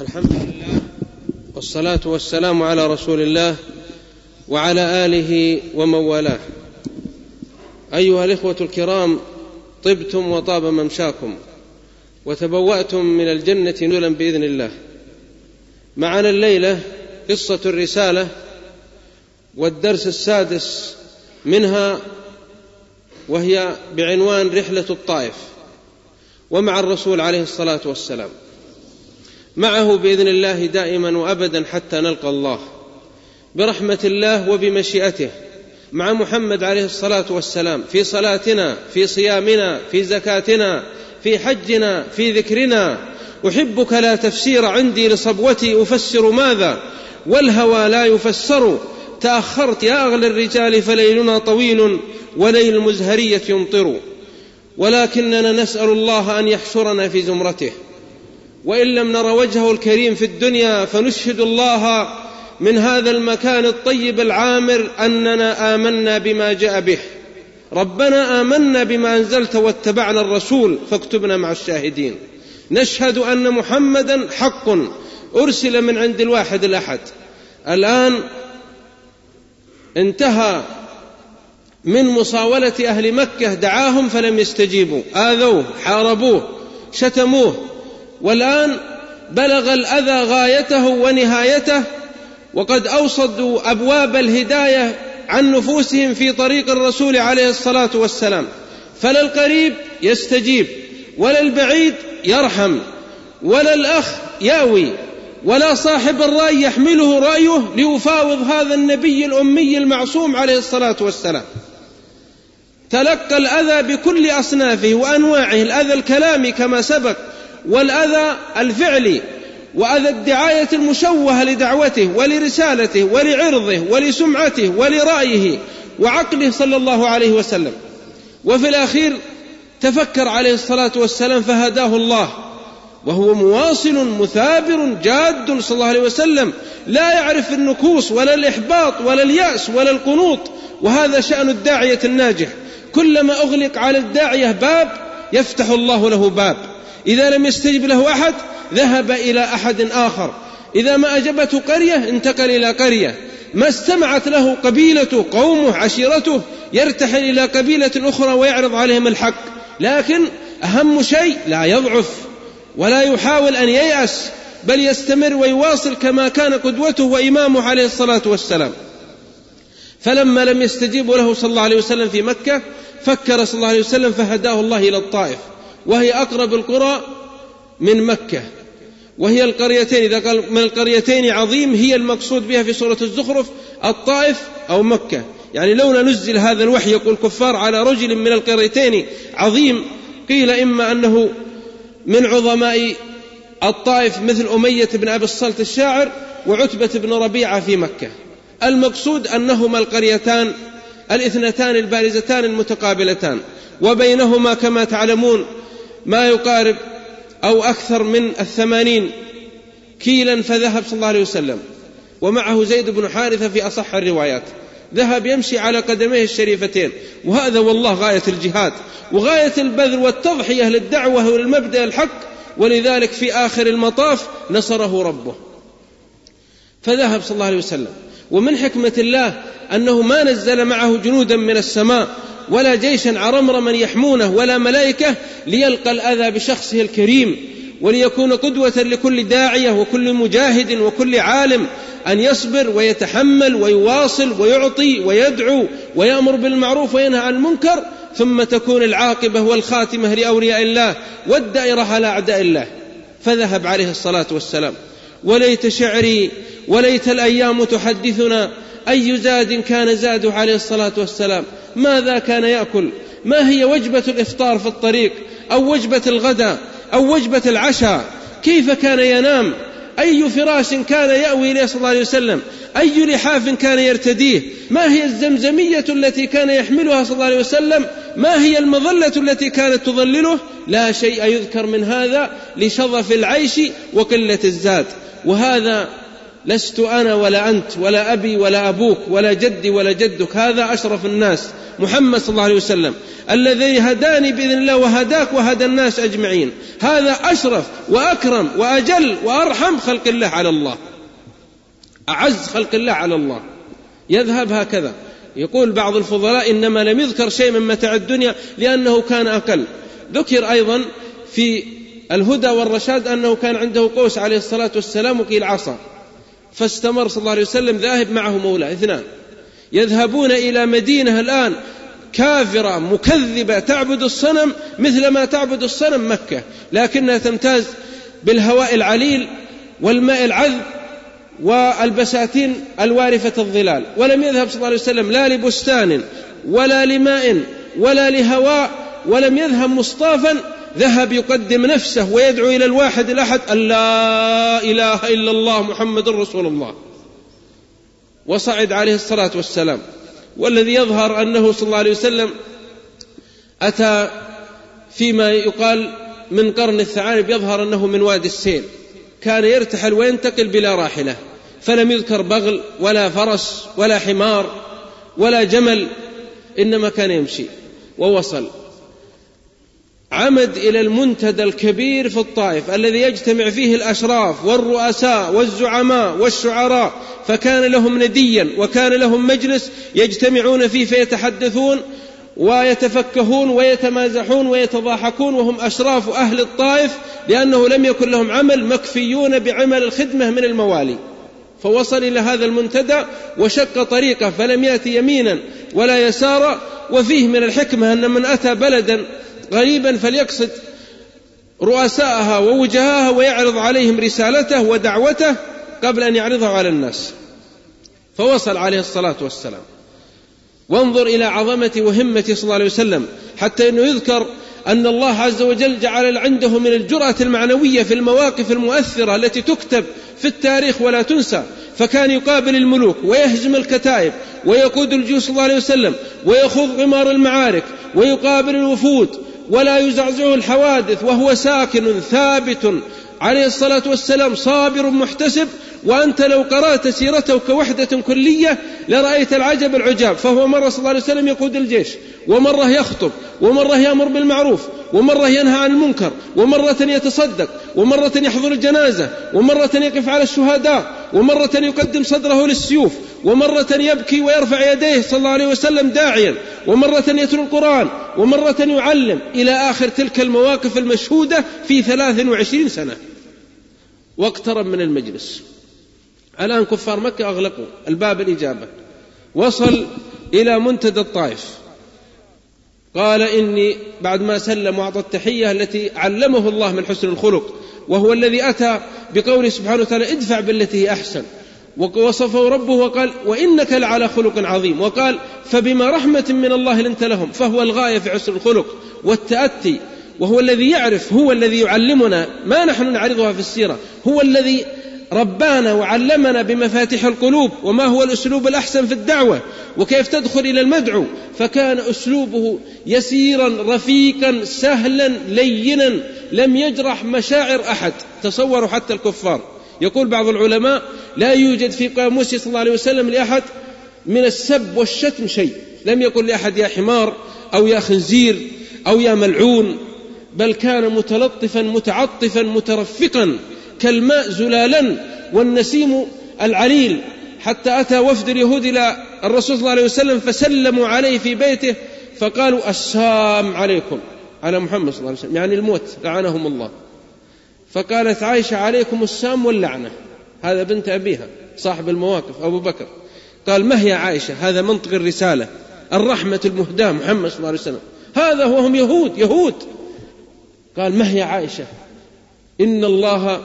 الحمد لله والصلاة والسلام على رسول الله وعلى آله ومن والاه. أيها الإخوة الكرام طبتم وطاب ممشاكم وتبوأتم من الجنة نزلا بإذن الله. معنا الليلة قصة الرسالة والدرس السادس منها وهي بعنوان رحلة الطائف ومع الرسول عليه الصلاة والسلام. معه بإذن الله دائما وأبدا حتى نلقى الله برحمة الله وبمشيئته مع محمد عليه الصلاة والسلام في صلاتنا في صيامنا في زكاتنا في حجنا في ذكرنا. أحبك لا تفسير عندي لصبوتي أفسر ماذا؟ والهوى لا يفسر. تأخرت يا أغلى الرجال فليلنا طويل وليل المزهرية يمطر. ولكننا نسأل الله أن يحشرنا في زمرته. وإن لم نر وجهه الكريم في الدنيا فنشهد الله من هذا المكان الطيب العامر أننا آمنا بما جاء به. ربنا آمنا بما أنزلت واتبعنا الرسول فاكتبنا مع الشاهدين. نشهد أن محمدا حق أرسل من عند الواحد الأحد. الآن انتهى من مصاولة أهل مكة دعاهم فلم يستجيبوا. آذوه حاربوه شتموه. والآن بلغ الأذى غايته ونهايته وقد أوصدوا أبواب الهداية عن نفوسهم في طريق الرسول عليه الصلاة والسلام. فلا القريب يستجيب ولا البعيد يرحم ولا الأخ يأوي ولا صاحب الرأي يحمله رأيه ليفاوض هذا النبي الأمي المعصوم عليه الصلاة والسلام. تلقى الأذى بكل أصنافه وأنواعه الأذى الكلامي كما سبق والأذى الفعلي وأذى الدعاية المشوهة لدعوته ولرسالته ولعرضه ولسمعته ولرأيه وعقله صلى الله عليه وسلم. وفي الأخير تفكر عليه الصلاة والسلام فهداه الله وهو مواصل مثابر جاد صلى الله عليه وسلم لا يعرف النكوص ولا الإحباط ولا اليأس ولا القنوط وهذا شأن الداعية الناجح. كلما أغلق على الداعية باب يفتح الله له باب. إذا لم يستجب له أحد ذهب إلى أحد آخر. إذا ما أجبته قرية انتقل إلى قرية. ما استمعت له قبيلته قومه عشيرته يرتحل إلى قبيلة أخرى ويعرض عليهم الحق. لكن أهم شيء لا يضعف ولا يحاول أن ييأس بل يستمر ويواصل كما كان قدوته وإمامه عليه الصلاة والسلام. فلما لم يستجيبوا له صلى الله عليه وسلم في مكة فكر صلى الله عليه وسلم فهداه الله إلى الطائف. وهي أقرب القرى من مكة. وهي القريتين إذا قال من القريتين عظيم هي المقصود بها في سورة الزخرف الطائف أو مكة. يعني لولا نزل هذا الوحي يقول الكفار على رجل من القريتين عظيم قيل إما أنه من عظماء الطائف مثل أمية بن أبي الصلت الشاعر وعتبة بن ربيعة في مكة. المقصود أنهما القريتان الاثنتان البارزتان المتقابلتان. وبينهما كما تعلمون ما يقارب أو أكثر من الثمانين كيلا فذهب صلى الله عليه وسلم. ومعه زيد بن حارثة في أصح الروايات. ذهب يمشي على قدميه الشريفتين. وهذا والله غاية الجهاد وغاية البذل والتضحية للدعوة والمبدأ الحق. ولذلك في آخر المطاف نصره ربه. فذهب صلى الله عليه وسلم. ومن حكمة الله أنه ما نزل معه جنودا من السماء. ولا جيشا عرمرما يحمونه ولا ملائكة ليلقى الأذى بشخصه الكريم وليكون قدوة لكل داعية وكل مجاهد وكل عالم أن يصبر ويتحمل ويواصل ويعطي ويدعو ويأمر بالمعروف وينهى عن المنكر ثم تكون العاقبة والخاتمة لأولياء الله والدائرة على أعداء الله. فذهب عليه الصلاة والسلام. وليت شعري وليت الأيام تحدثنا أي زاد كان زاده عليه الصلاة والسلام؟ ماذا كان يأكل؟ ما هي وجبة الإفطار في الطريق؟ أو وجبة الغداء؟ أو وجبة العشاء؟ كيف كان ينام؟ أي فراش كان يأوي إليه صلى الله عليه وسلم؟ أي لحاف كان يرتديه؟ ما هي الزمزمية التي كان يحملها صلى الله عليه وسلم؟ ما هي المظلة التي كانت تظلله؟ لا شيء يذكر من هذا لشظف العيش وقلة الزاد. وهذا لست أنا ولا أنت ولا أبي ولا أبوك ولا جدي ولا جدك هذا أشرف الناس محمد صلى الله عليه وسلم. الذي هداني بإذن الله وهداك وهدى الناس أجمعين. هذا أشرف وأكرم وأجل وأرحم خلق الله على الله. أعز خلق الله على الله. يذهب هكذا. يقول بعض الفضلاء إنما لم يذكر شيء من متاع الدنيا لأنه كان أقل. ذكر أيضا في الهدى والرشاد أنه كان عنده قوس عليه الصلاة والسلام وقيل عصا فاستمر صلى الله عليه وسلم ذاهب معه مولاه اثنان. يذهبون إلى مدينة الآن كافرة مكذبة تعبد الصنم مثل ما تعبد الصنم مكة. لكنها تمتاز بالهواء العليل والماء العذب والبساتين الوارفه الظلال. ولم يذهب صلى الله عليه وسلم لا لبستان ولا لماء ولا لهواء ولم يذهب مصطافا ذهب يقدم نفسه ويدعو إلى الواحد الأحد أن لا إله إلا الله محمد رسول الله. وصعد عليه الصلاة والسلام. والذي يظهر أنه صلى الله عليه وسلم أتى فيما يقال من قرن الثعالب يظهر أنه من وادي السيل كان يرتحل وينتقل بلا راحلة. فلم يذكر بغل ولا فرس ولا حمار ولا جمل إنما كان يمشي. ووصل. عمد إلى المنتدى الكبير في الطائف الذي يجتمع فيه الأشراف والرؤساء والزعماء والشعراء فكان لهم نديا وكان لهم مجلس يجتمعون فيه فيتحدثون ويتفكهون ويتمازحون ويتضاحكون وهم أشراف أهل الطائف لأنه لم يكن لهم عمل مكفيون بعمل الخدمة من الموالي. فوصل إلى هذا المنتدى وشق طريقه فلم يأتي يمينا ولا يسارا وفيه من الحكمة أن من أتى بلدا غريبا فليقصد رؤساءها ووجهاها ويعرض عليهم رسالته ودعوته قبل أن يعرضه على الناس. فوصل عليه الصلاة والسلام. وانظر إلى عظمة وهمة صلى الله عليه وسلم حتى إنه يذكر أن الله عز وجل جعل عنده من الجرأة المعنوية في المواقف المؤثرة التي تكتب في التاريخ ولا تنسى. فكان يقابل الملوك ويهزم الكتائب ويقود الجيوش صلى الله عليه وسلم ويخوض غمار المعارك ويقابل الوفود ولا يزعزعه الحوادث وهو ساكن ثابت عليه الصلاة والسلام صابر محتسب وأنت لو قرأت سيرته كوحده كلية لرأيت العجب العجاب. فهو مرة صلى الله عليه وسلم يقود الجيش ومرة يخطب ومرة يأمر بالمعروف ومرة ينهى عن المنكر ومرة يتصدق ومرة يحضر الجنازة ومرة يقف على الشهداء ومرة يقدم صدره للسيوف. ومرة يبكي ويرفع يديه صلى الله عليه وسلم داعيا ومرة يتلو القرآن ومرة يعلم إلى آخر تلك المواقف المشهودة في ثلاث وعشرين سنة. واقترب من المجلس. الآن كفار مكة أغلقوا الباب الإجابة. وصل إلى منتدى الطائف. قال إني بعد ما سلم وأعطى التحية التي علمه الله من حسن الخلق وهو الذي أتى بقوله سبحانه وتعالى ادفع بالتي هي أحسن. ووصفه ربه وقال وإنك لعلى خلق عظيم. وقال فبما رحمة من الله لنت لهم فهو الغاية في حسن الخلق والتأتي وهو الذي يعرف هو الذي يعلمنا ما نحن نعرضها في السيرة هو الذي ربانا وعلمنا بمفاتيح القلوب وما هو الأسلوب الأحسن في الدعوة وكيف تدخل إلى المدعو. فكان أسلوبه يسيرا رفيقا سهلا لينا لم يجرح مشاعر أحد. تصوروا حتى الكفار. يقول بعض العلماء لا يوجد في قاموس صلى الله عليه وسلم لأحد من السب والشتم شيء. لم يقل لأحد يا حمار أو يا خنزير أو يا ملعون بل كان متلطفا متعطفا مترفقا كالماء زلالا والنسيم العليل. حتى أتى وفد اليهود إلى الرسول صلى الله عليه وسلم فسلموا عليه في بيته فقالوا السام عليكم على محمد صلى الله عليه وسلم يعني الموت لعنهم الله. فقالت عائشة عليكم السام واللعنة. هذا بنت أبيها صاحب المواقف أبو بكر. قال ما هي عائشة؟ هذا منطق الرسالة. الرحمة المهداة محمد صلى الله عليه وسلم. هذا وهم يهود يهود. قال ما هي عائشة؟ إن الله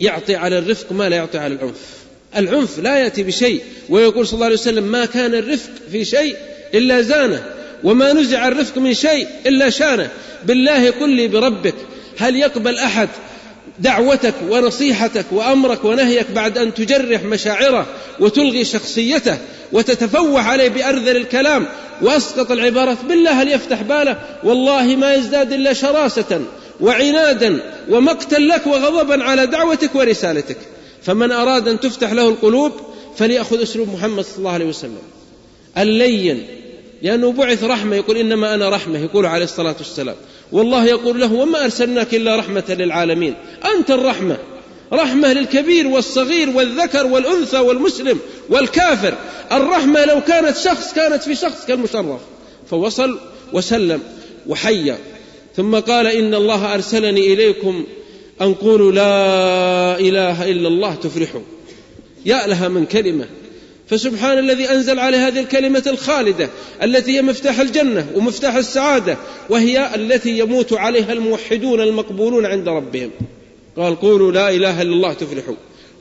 يعطي على الرفق ما لا يعطي على العنف. العنف لا يأتي بشيء. ويقول صلى الله عليه وسلم ما كان الرفق في شيء إلا زانه وما نزع الرفق من شيء إلا شانه. بالله قل لي بربك هل يقبل أحد دعوتك ونصيحتك وأمرك ونهيك بعد أن تجرح مشاعره وتلغي شخصيته وتتفوح عليه بأرذل الكلام وأسقط العبارات بالله هل يفتح باله؟ والله ما يزداد إلا شراسة وعنادا ومقتا لك وغضبا على دعوتك ورسالتك. فمن أراد أن تفتح له القلوب فليأخذ أسلوب محمد صلى الله عليه وسلم. اللين لأنه بعث رحمة يقول إنما أنا رحمة يقول عليه الصلاة والسلام. والله يقول له وما أرسلناك إلا رحمة للعالمين. أنت الرحمة. رحمة للكبير والصغير والذكر والأنثى والمسلم والكافر. الرحمة لو كانت شخص كانت في شخص كالمشرف. فوصل وسلم وحيا ثم قال إن الله أرسلني إليكم أن قولوا لا إله إلا الله تفرحوا يا لها من كلمة. فسبحان الذي أنزل على هذه الكلمة الخالدة التي هي مفتاح الجنة ومفتاح السعادة وهي التي يموت عليها الموحدون المقبولون عند ربهم. قال قولوا لا إله إلا الله تفلحوا.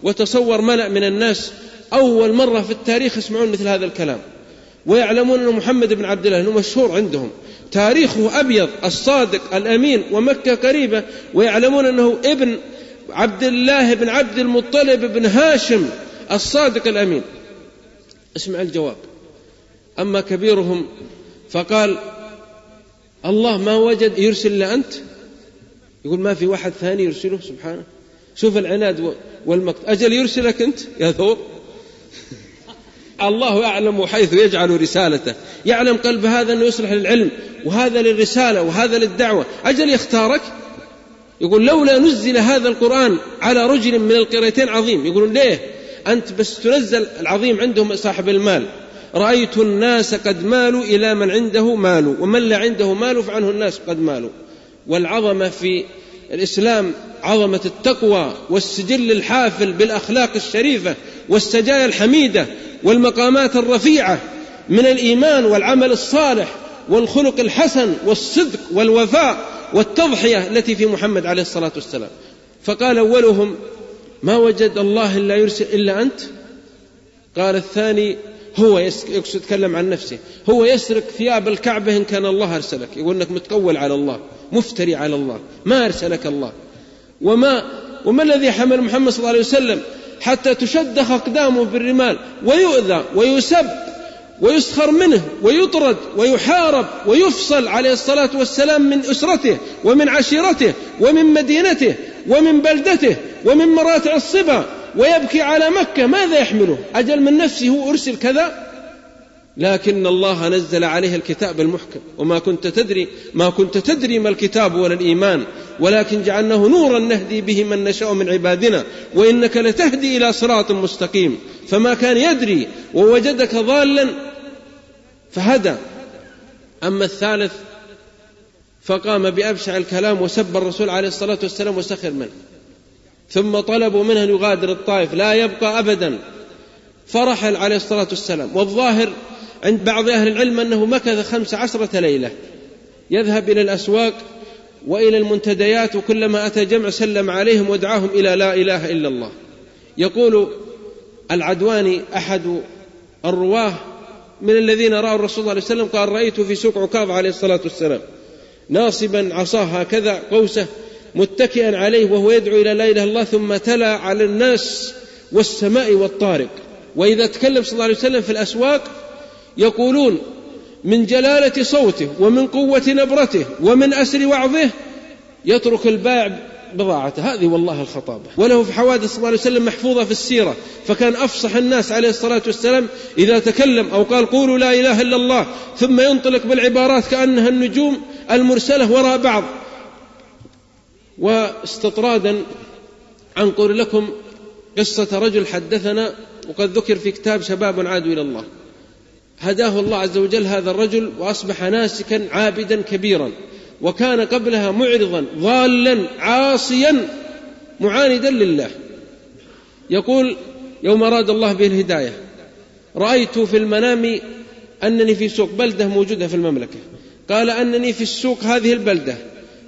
وتصور ملأ من الناس أول مرة في التاريخ يسمعون مثل هذا الكلام. ويعلمون أن محمد بن عبد الله أنه مشهور عندهم. تاريخه أبيض الصادق الأمين ومكة قريبة. ويعلمون أنه ابن عبد الله بن عبد المطلب بن هاشم الصادق الأمين. اسمع الجواب. أما كبيرهم فقال الله ما وجد يرسل إلا أنت. يقول ما في واحد ثاني يرسله؟ سبحانه. شوف العناد والمقت أجل يرسلك أنت يا ثور؟ الله أعلم حيث يجعل رسالته. يعلم قلب هذا أنه يصلح للعلم وهذا للرسالة وهذا للدعوة. أجل يختارك؟ يقول لولا نزل هذا القرآن على رجل من القريتين عظيم. يقولون ليه؟ أنت بس تنزل العظيم عندهم صاحب المال. رأيت الناس قد مالوا إلى من عنده مال ومن لا عنده مال فعنه الناس قد مالوا. والعظمة في الإسلام عظمة التقوى والسجل الحافل بالأخلاق الشريفة والسجايا الحميدة والمقامات الرفيعة من الإيمان والعمل الصالح والخلق الحسن والصدق والوفاء والتضحية التي في محمد عليه الصلاة والسلام. فقال أولهم ما وجد الله إلا يرسل إلا أنت؟ قال الثاني هو يقصد يتكلم عن نفسه هو يسرق ثياب الكعبة إن كان الله أرسلك يقول أنك متقول على الله مفتري على الله ما أرسلك الله. وما وما الذي حمل محمد صلى الله عليه وسلم حتى تشدخ أقدامه بالرمال ويؤذى ويسب؟ ويسخر منه ويطرد ويحارب ويفصل عليه الصلاة والسلام من أسرته ومن عشيرته ومن مدينته ومن بلدته ومن مراتع الصبا ويبكي على مكة. ماذا يحمله؟ أجل من نفسه هو أرسل كذا؟ لكن الله نزل عليه الكتاب المحكم. وما كنت تدري ما كنت تدري ما الكتاب ولا الإيمان. ولكن جعلناه نورا نهدي به من نشاء من عبادنا. وإنك لتهدي إلى صراط مستقيم. فما كان يدري ووجدك ضالا فهدى. أما الثالث فقام بأبشع الكلام وسب الرسول عليه الصلاة والسلام وسخر منه. ثم طلبوا منه أن يغادر الطائف. لا يبقى أبدا. فرحل عليه الصلاة والسلام. والظاهر عند بعض أهل العلم أنه مكث خمس عشرة ليلة. يذهب إلى الأسواق وإلى المنتديات وكلما أتى جمع سلم عليهم ودعاهم إلى لا إله إلا الله. يقول العدواني أحد الرواة من الذين رأوا الرسول صلى الله عليه وسلم قال رأيته في سوق عكاظ عليه الصلاة والسلام ناصبا عصاه هكذا قوسه متكئا عليه وهو يدعو إلى لا إله إلا الله ثم تلا على الناس والسماء والطارق. وإذا تكلم صلى الله عليه وسلم في الأسواق يقولون من جلالة صوته ومن قوة نبرته ومن أسر وعظه يترك البائع بضاعته. هذه والله الخطابة. وله في حوادث صلى الله عليه وسلم محفوظة في السيرة. فكان أفصح الناس عليه الصلاة والسلام إذا تكلم أو قال قولوا لا إله إلا الله ثم ينطلق بالعبارات كأنها النجوم المرسلة وراء بعض. واستطرادا أنقل لكم قصة رجل حدثنا وقد ذكر في كتاب شباب عادوا إلى الله. هداه الله عز وجل هذا الرجل وأصبح ناسكا عابدا كبيرا وكان قبلها معرضا ضالا عاصيا معاندا لله. يقول يوم أراد الله به الهداية رأيت في المنام أنني في سوق بلدة موجودة في المملكة. قال أنني في السوق هذه البلدة.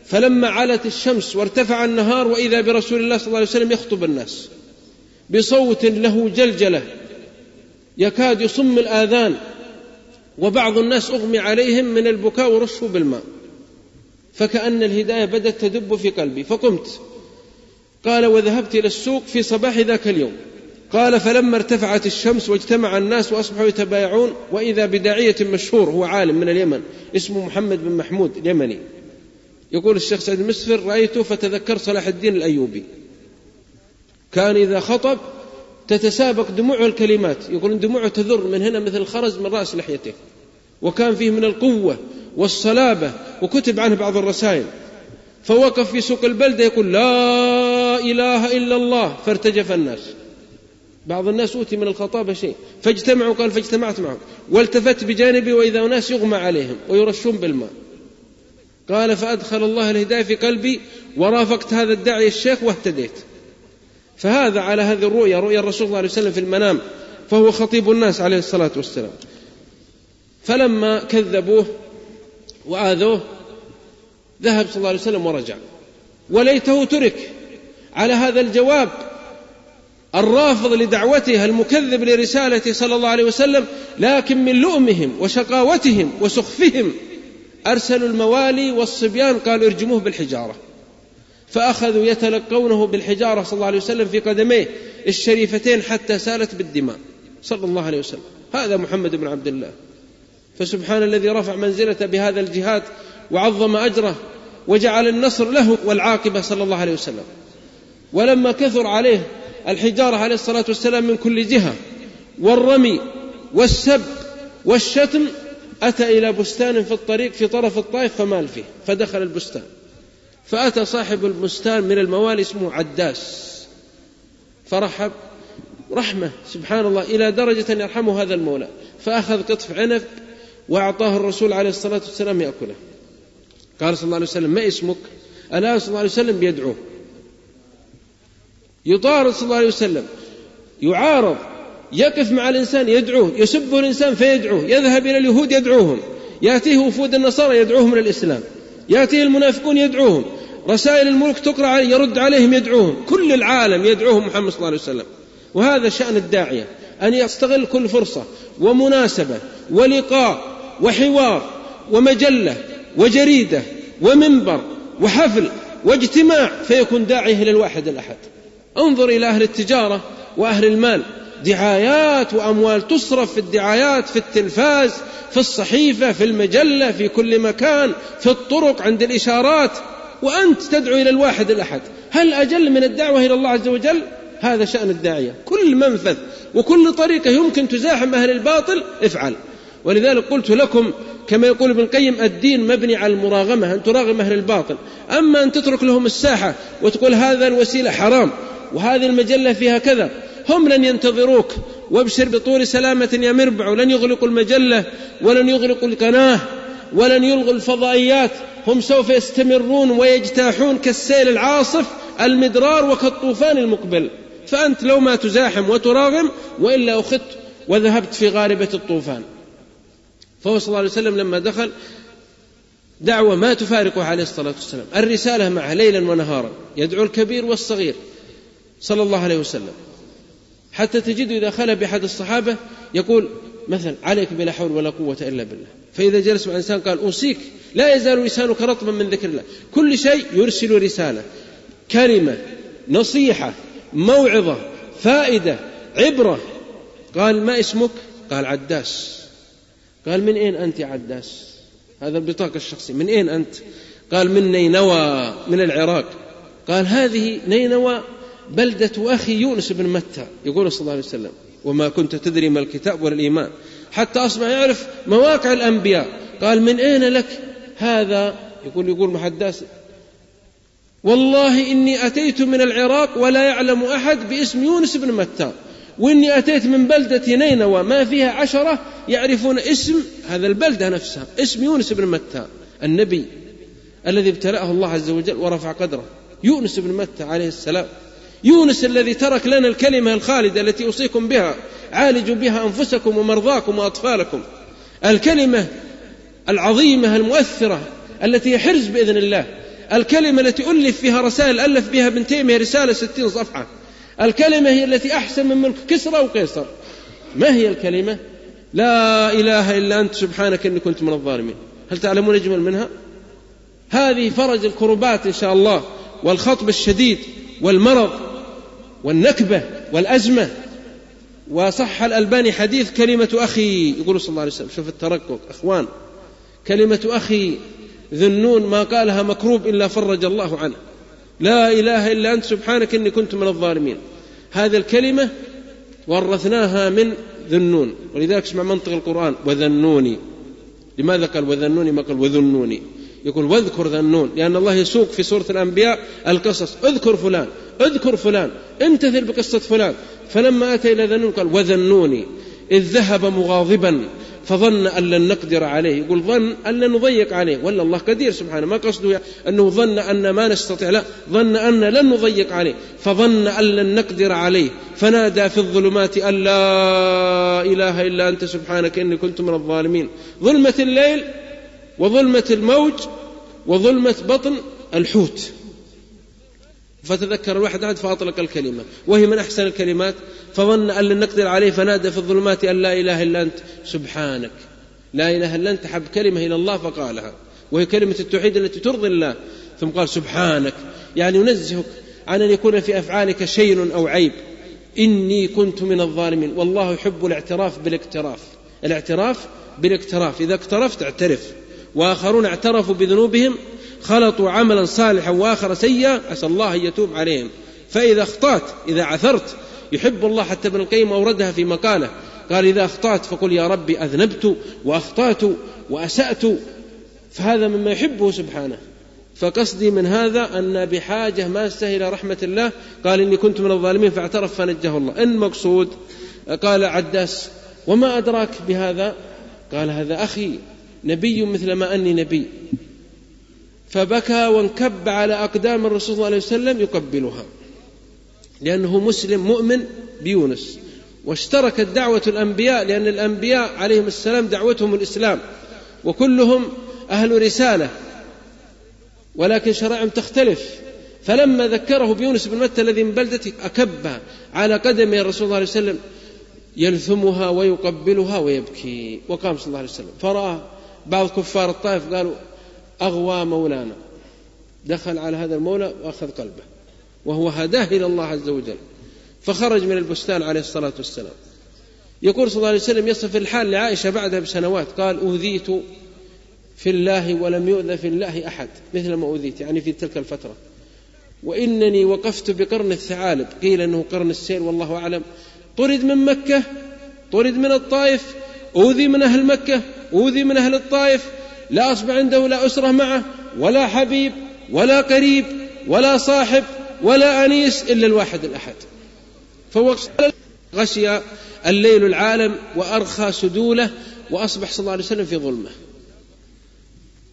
فلما علت الشمس وارتفع النهار وإذا برسول الله صلى الله عليه وسلم يخطب الناس بصوت له جلجلة يكاد يصم الآذان وبعض الناس أغمي عليهم من البكاء ورشوا بالماء. فكأن الهداية بدأت تدب في قلبي. فقمت. قال وذهبت إلى السوق في صباح ذاك اليوم. قال فلما ارتفعت الشمس واجتمع الناس وأصبحوا يتبايعون وإذا بداعية مشهور هو عالم من اليمن اسمه محمد بن محمود اليمني. يقول الشيخ سعيد المسفر رايته فتذكر صلاح الدين الأيوبي. كان إذا خطب تتسابق دموعه الكلمات. يقولون دموعه تذر من هنا مثل الخرز من رأس لحيته. وكان فيه من القوة والصلابة وكتب عنه بعض الرسائل. فوقف في سوق البلدة يقول لا إله إلا الله فارتجف الناس. بعض الناس أوتي من الخطابة شيء. فاجتمعوا قال فاجتمعت معهم. والتفت بجانبي وإذا أناس يغمى عليهم ويرشون بالماء. قال فأدخل الله الهداية في قلبي ورافقت هذا الداعي الشيخ واهتديت. فهذا على هذه الرؤيا رؤيا الرسول صلى الله عليه وسلم في المنام فهو خطيب الناس عليه الصلاة والسلام. فلما كذبوه وآذوه ذهب صلى الله عليه وسلم ورجع. وليته ترك. على هذا الجواب الرافض لدعوته المكذب لرسالته صلى الله عليه وسلم لكن من لؤمهم وشقاوتهم وسخفهم أرسلوا الموالي والصبيان قالوا ارجموه بالحجارة. فأخذوا يتلقونه بالحجارة صلى الله عليه وسلم في قدميه الشريفتين حتى سالت بالدماء. صلى الله عليه وسلم. هذا محمد بن عبد الله. فسبحان الذي رفع منزلته بهذا الجهاد وعظم أجره وجعل النصر له والعاقبة صلى الله عليه وسلم. ولما كثر عليه الحجارة عليه الصلاة والسلام من كل جهة والرمي والسب والشتم أتى إلى بستان في الطريق في طرف الطائف فمال فيه فدخل البستان. فأتى صاحب البستان من الموالي اسمه عداس. فرحب رحمة سبحان الله إلى درجة أن يرحمه هذا المولى. فأخذ قطف عنب وأعطاه الرسول عليه الصلاة والسلام يأكله. قال صلى الله عليه وسلم ما اسمك؟ الآن صلى الله عليه وسلم بيدعوه يطارد صلى الله عليه وسلم يعارض يقف مع الإنسان يدعوه يسبه الإنسان فيدعوه يذهب إلى اليهود يدعوهم يأتيه وفود النصارى يدعوهم إلى الإسلام. يأتيه المنافقون يدعوهم. رسائل الملك تقرأ عليه يرد عليهم يدعوهم. كل العالم يدعوهم محمد صلى الله عليه وسلم. وهذا شأن الداعية أن يستغل كل فرصة ومناسبة ولقاء وحوار ومجلة وجريدة ومنبر وحفل واجتماع فيكون داعيه إلى الواحد الأحد. انظر إلى أهل التجارة وأهل المال. دعايات وأموال تصرف في الدعايات في التلفاز في الصحيفة في المجلة في كل مكان في الطرق عند الإشارات. وأنت تدعو إلى الواحد الأحد. هل أجل من الدعوة إلى الله عز وجل؟ هذا شأن الداعية. كل منفذ وكل طريقة يمكن تزاحم أهل الباطل افعل. ولذلك قلت لكم كما يقول ابن القيم الدين مبني على المراغمة أن تراغم أهل الباطل. أما أن تترك لهم الساحة وتقول هذا الوسيلة حرام وهذه المجلة فيها كذا. هم لن ينتظروك. وابشر بطول سلامة يا مربع ولن يغلقوا المجلة ولن يغلقوا القناة ولن يلغوا الفضائيات. هم سوف يستمرون ويجتاحون كالسيل العاصف المدرار وكالطوفان المقبل. فأنت لو ما تزاحم وتراغم وإلا أخذت وذهبت في غاربة الطوفان. فهو صلى الله عليه وسلم لما دخل دعوة ما تفارقه عليه الصلاة والسلام. الرسالة معه ليلا ونهارا يدعو الكبير والصغير صلى الله عليه وسلم. حتى تجد إذا خلى بأحد الصحابة يقول مثلا عليك بلا حول ولا قوة إلا بالله. فإذا جلس مع إنسان قال أوصيك لا يزال لسانك رطبا من ذكر الله. كل شيء يرسل رسالة كلمة نصيحة موعظة فائدة عبرة. قال ما اسمك؟ قال عداس. قال من أين أنت يا عداس؟ هذا البطاقة الشخصية. من أين أنت؟ قال من نينوى من العراق. قال هذه نينوى بلدة أخي يونس بن متى يقول صلى الله عليه وسلم وما كنت تدري ما الكتاب ولا الإيمان حتى أصبح يعرف مواقع الأنبياء. قال من أين لك هذا؟ يقول يقول محداس والله إني أتيت من العراق ولا يعلم أحد باسم يونس بن متى وإني أتيت من بلدة نينوى ما فيها عشرة يعرفون اسم هذا البلدة نفسها اسم يونس بن متى النبي الذي ابتلأه الله عز وجل ورفع قدره يونس بن متى عليه السلام. يونس الذي ترك لنا الكلمة الخالدة التي أوصيكم بها عالجوا بها أنفسكم ومرضاكم وأطفالكم. الكلمة العظيمة المؤثرة التي هي حرز بإذن الله. الكلمة التي ألف فيها رسائل ألف بها ابن تيمية رسالة ستين صفحة. الكلمة هي التي أحسن من ملك كسرى وقيصر. ما هي الكلمة؟ لا إله إلا أنت سبحانك إني كنت من الظالمين. هل تعلمون أجمل منها؟ هذه فرج الكربات إن شاء الله والخطب الشديد. والمرض والنكبة والأزمة. وصح الألباني حديث كلمة أخي يقول صلى الله عليه وسلم شوف الترقق أخوان. كلمة أخي ذنون ما قالها مكروب إلا فرج الله عنه. لا إله إلا أنت سبحانك إني كنت من الظالمين. هذه الكلمة ورثناها من ذنون ولذلك اسمع منطق القرآن وذنوني. لماذا قال وذنوني؟ ما قال وذنوني؟ يقول واذكر ذنون لأن الله يسوق في سورة الأنبياء القصص اذكر فلان اذكر فلان امتثل بقصة فلان. فلما أتى إلى ذنون قال وذنوني إذ ذهب مغاضبا فظن أن لن نقدر عليه. يقول ظن أن لن نضيق عليه. ولا الله قدير سبحانه ما قصده أنه ظن أن ما نستطيع لا ظن أن لن نضيق عليه. فظن أن لن نقدر عليه. فنادى في الظلمات أن لا إله إلا أنت سبحانك إني كنت من الظالمين. ظلمة الليل وظلمة الموج وظلمة بطن الحوت. فتذكر الواحد عاد فأطلق الكلمة وهي من أحسن الكلمات فظن أن لن نقدر عليه فنادى في الظلمات أن لا إله إلا أنت سبحانك. لا إله إلا أنت حب كلمة إلى الله فقالها. وهي كلمة التوحيد التي ترضي الله. ثم قال سبحانك. يعني ينزهك عن أن يكون في أفعالك شيء أو عيب. إني كنت من الظالمين. والله يحب الاعتراف بالاقتراف الاعتراف بالاقتراف إذا اقترفت اعترف. وآخرون اعترفوا بذنوبهم خلطوا عملا صالحا وآخر سيئا عسى الله أن يتوب عليهم. فإذا أخطأت إذا عثرت يحب الله حتى ابن القيم أوردها في مقالة. قال إذا أخطأت فقل يا ربي أذنبت وأخطأت وأسأت. فهذا مما يحبه سبحانه. فقصدي من هذا أن بحاجة ماسة إلى رحمة الله. قال إني كنت من الظالمين فاعترف فنجه الله. إن مقصود قال عداس وما أدراك بهذا؟ قال هذا أخي. نبي مثل ما أني نبي. فبكى وانكب على أقدام الرسول صلى الله عليه وسلم يقبلها. لأنه مسلم مؤمن بيونس. واشتركت دعوة الأنبياء لأن الأنبياء عليهم السلام دعوتهم الإسلام. وكلهم أهل رسالة. ولكن شرائعهم تختلف. فلما ذكره بيونس بن متى الذي من بلدته أكب على قدم الرسول صلى الله عليه وسلم يلثمها ويقبلها ويبكي. وقام صلى الله عليه وسلم. فرأى بعض كفار الطائف قالوا أغوى مولانا. دخل على هذا المولى وأخذ قلبه وهو هداه إلى الله عز وجل فخرج من البستان عليه الصلاة والسلام. يقول صلى الله عليه وسلم يصف الحال لعائشة بعدها بسنوات قال أوذيت في الله ولم يؤذى في الله أحد مثل ما أوذيت يعني في تلك الفترة. وإنني وقفت بقرن الثعالب قيل أنه قرن السير والله أعلم. طرد من مكة طرد من الطائف أوذي من أهل مكة أوذي من أهل الطائف لا أصبح عنده لا أسرة معه ولا حبيب ولا قريب ولا صاحب ولا أنيس إلا الواحد الأحد. فهو غشي الليل العالم وأرخى سدوله وأصبح صلى الله عليه وسلم في ظلمة.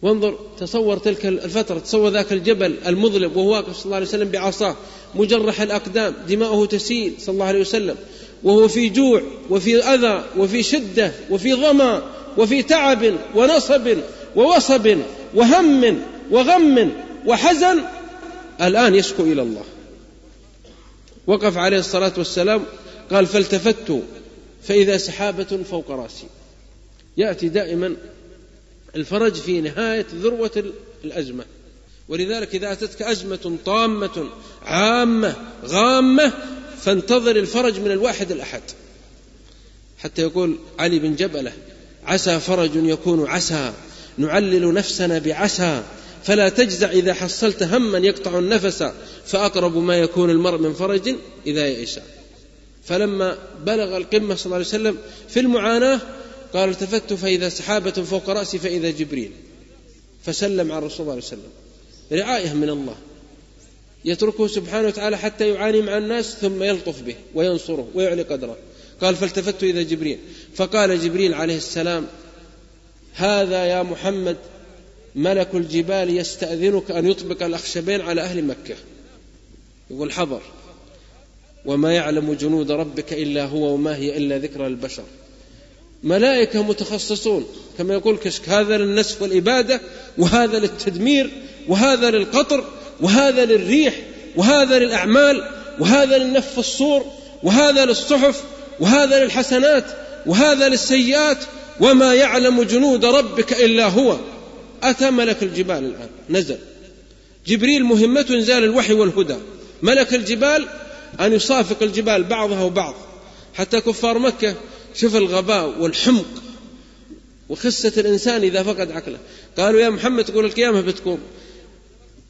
وانظر تصور تلك الفترة تصور ذاك الجبل المظلم وهو واقف صلى الله عليه وسلم بعصاه مجرح الأقدام دماؤه تسيل صلى الله عليه وسلم وهو في جوع وفي أذى وفي شدة وفي ظمأ وفي تعب ونصب ووصب وهم وغم وحزن الآن يشكو إلى الله. وقف عليه الصلاة والسلام قال فالتفت فإذا سحابة فوق رأسي. يأتي دائما الفرج في نهاية ذروة الأزمة. ولذلك إذا أتتك أزمة طامة عامة غامة فانتظر الفرج من الواحد الأحد. حتى يقول علي بن جبلة عسى فرج يكون عسى. نعلل نفسنا بعسى. فلا تجزع إذا حصلت هما يقطع النفس فأقرب ما يكون المرء من فرج إذا يئس فلما بلغ القمة صلى الله عليه وسلم في المعاناة قال التفت فإذا سحابة فوق رأسي فإذا جبريل. فسلم على الرسول صلى الله عليه وسلم. رعاية من الله. يتركه سبحانه وتعالى حتى يعاني مع الناس ثم يلطف به وينصره ويعلي قدره. قال فالتفت إذا جبريل. فقال جبريل عليه السلام هذا يا محمد ملك الجبال يستأذنك أن يطبق الأخشبين على أهل مكة. يقول حضر. وما يعلم جنود ربك إلا هو وما هي إلا ذكرى للبشر ملائكة متخصصون كما يقول كشك هذا للنسف والإبادة وهذا للتدمير وهذا للقطر وهذا للريح وهذا للأعمال وهذا للنف الصور وهذا للصحف وهذا للحسنات وهذا للسيئات وما يعلم جنود ربك إلا هو. أتى ملك الجبال الآن نزل. جبريل مهمته إنزال الوحي والهدى. ملك الجبال أن يصافق الجبال بعضها وبعض. حتى كفار مكة شوف الغباء والحمق وخسة الإنسان إذا فقد عقله. قالوا يا محمد تقول القيامة بتقوم.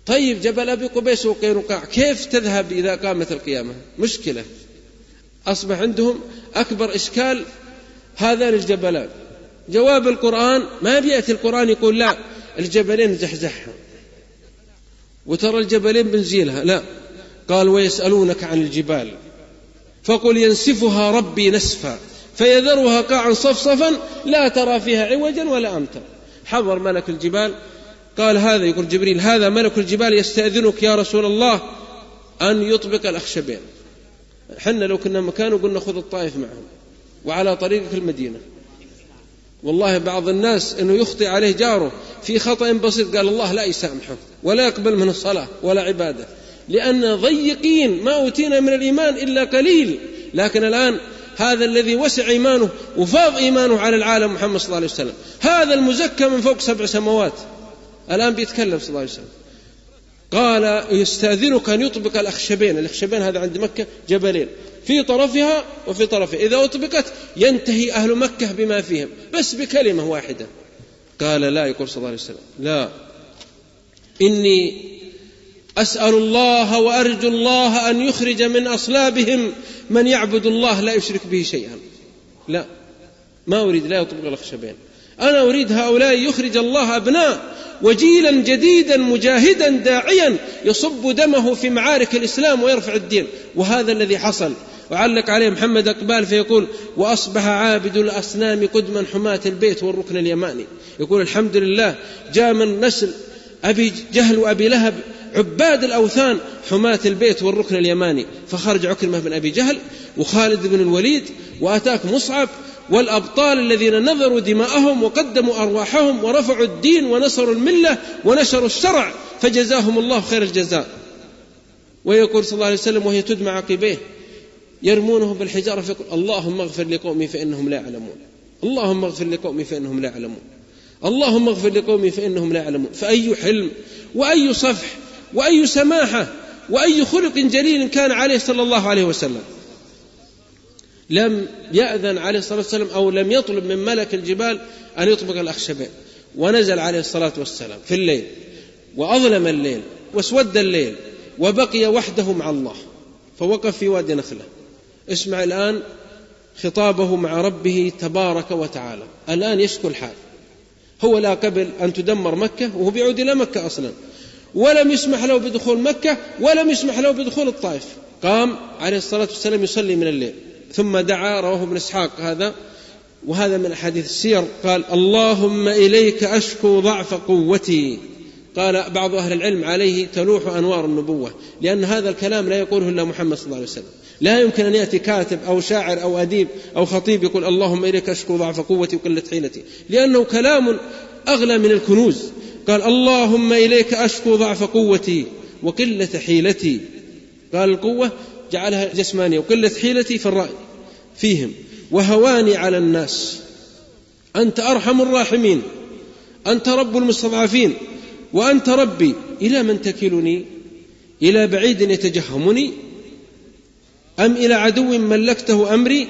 طيب جبل أبي قبيس وقينقاع كيف تذهب إذا قامت القيامة؟ مشكلة. أصبح عندهم أكبر إشكال هذان الجبلان. جواب القرآن ما بيأتي القرآن يقول لا الجبلين زحزحها. وترى الجبلين بنزيلها لا. قال ويسألونك عن الجبال. فقل ينسفها ربي نسفا فيذرها قاعا صفصفا لا ترى فيها عوجا ولا أمتا. حضر ملك الجبال قال هذا يقول جبريل هذا ملك الجبال يستأذنك يا رسول الله أن يطبق الأخشبين. حنا لو كنا مكانه قلنا خذ الطائف معهم وعلى طريقك المدينة. والله بعض الناس إنه يخطئ عليه جاره في خطأ بسيط قال الله لا يسامحه ولا يقبل منه الصلاة ولا عبادة لأن ضيقين ما أوتينا من الإيمان إلا قليل. لكن الآن هذا الذي وسع إيمانه وفاض إيمانه على العالم محمد صلى الله عليه وسلم هذا المزكى من فوق سبع سماوات. الآن بيتكلم صلى الله عليه وسلم. قال يستأذنك أن يطبق الأخشبين الأخشبين هذا عند مكة جبلين. في طرفها وفي طرفها. إذا أطبقت ينتهي أهل مكة بما فيهم. بس بكلمة واحدة. قال لا يقول صلى الله عليه وسلم. لا. إني أسأل الله وأرجو الله أن يخرج من أصلابهم من يعبد الله لا يشرك به شيئا. لا. ما أريد لا يطبق الأخشبين أنا أريد هؤلاء يخرج الله أبناء وجيلا جديدا مجاهدا داعيا يصب دمه في معارك الإسلام ويرفع الدين. وهذا الذي حصل. وعلق عليه محمد أقبال فيقول وأصبح عابد الأصنام قدما حماة البيت والركن اليماني. يقول الحمد لله جاء من نسل أبي جهل وأبي لهب عباد الأوثان حماة البيت والركن اليماني. فخرج عكرمة بن أبي جهل وخالد بن الوليد وأتاك مصعب والأبطال الذين نذروا دماءهم وقدموا أرواحهم ورفعوا الدين ونصروا الملة ونشروا الشرع فجزاهم الله خير الجزاء. ويقول صلى الله عليه وسلم وهي تدمع عقبيه يرمونه بالحجارة فيقول اللهم اغفر لقومي فإنهم لا يعلمون. اللهم اغفر لقومي فإنهم لا يعلمون. اللهم اغفر لقومي فإنهم لا يعلمون. فأي حلم وأي صفح وأي سماحة وأي خلق جليل كان عليه صلى الله عليه وسلم. لم يأذن عليه الصلاة والسلام أو لم يطلب من ملك الجبال أن يطبق الأخشبين ونزل عليه الصلاة والسلام في الليل وأظلم الليل واسود الليل وبقي وحده مع الله فوقف في وادي نخلة. اسمع الآن خطابه مع ربه تبارك وتعالى. الآن يشكو الحال. هو لا قبل أن تدمر مكة وهو بيعود إلى مكة أصلا. ولم يسمح له بدخول مكة ولم يسمح له بدخول الطائف. قام عليه الصلاة والسلام يصلي من الليل. ثم دعا رواه ابن إسحاق هذا. وهذا من أحاديث السير. قال اللهم إليك أشكو ضعف قوتي. قال بعض أهل العلم عليه تلوح أنوار النبوة لأن هذا الكلام لا يقوله إلا محمد صلى الله عليه وسلم. لا يمكن أن يأتي كاتب أو شاعر أو أديب أو خطيب يقول اللهم إليك أشكو ضعف قوتي وقلة حيلتي. لأنه كلام أغلى من الكنوز. قال اللهم إليك أشكو ضعف قوتي وقلة حيلتي. قال القوة جعلها جسمانية وقلة حيلتي في الرأي. فيهم. وهواني على الناس. أنت أرحم الراحمين. أنت رب المستضعفين. وأنت ربي. إلى من تكلني؟ إلى بعيد يتجهمني؟ أم إلى عدو ملكته أمري؟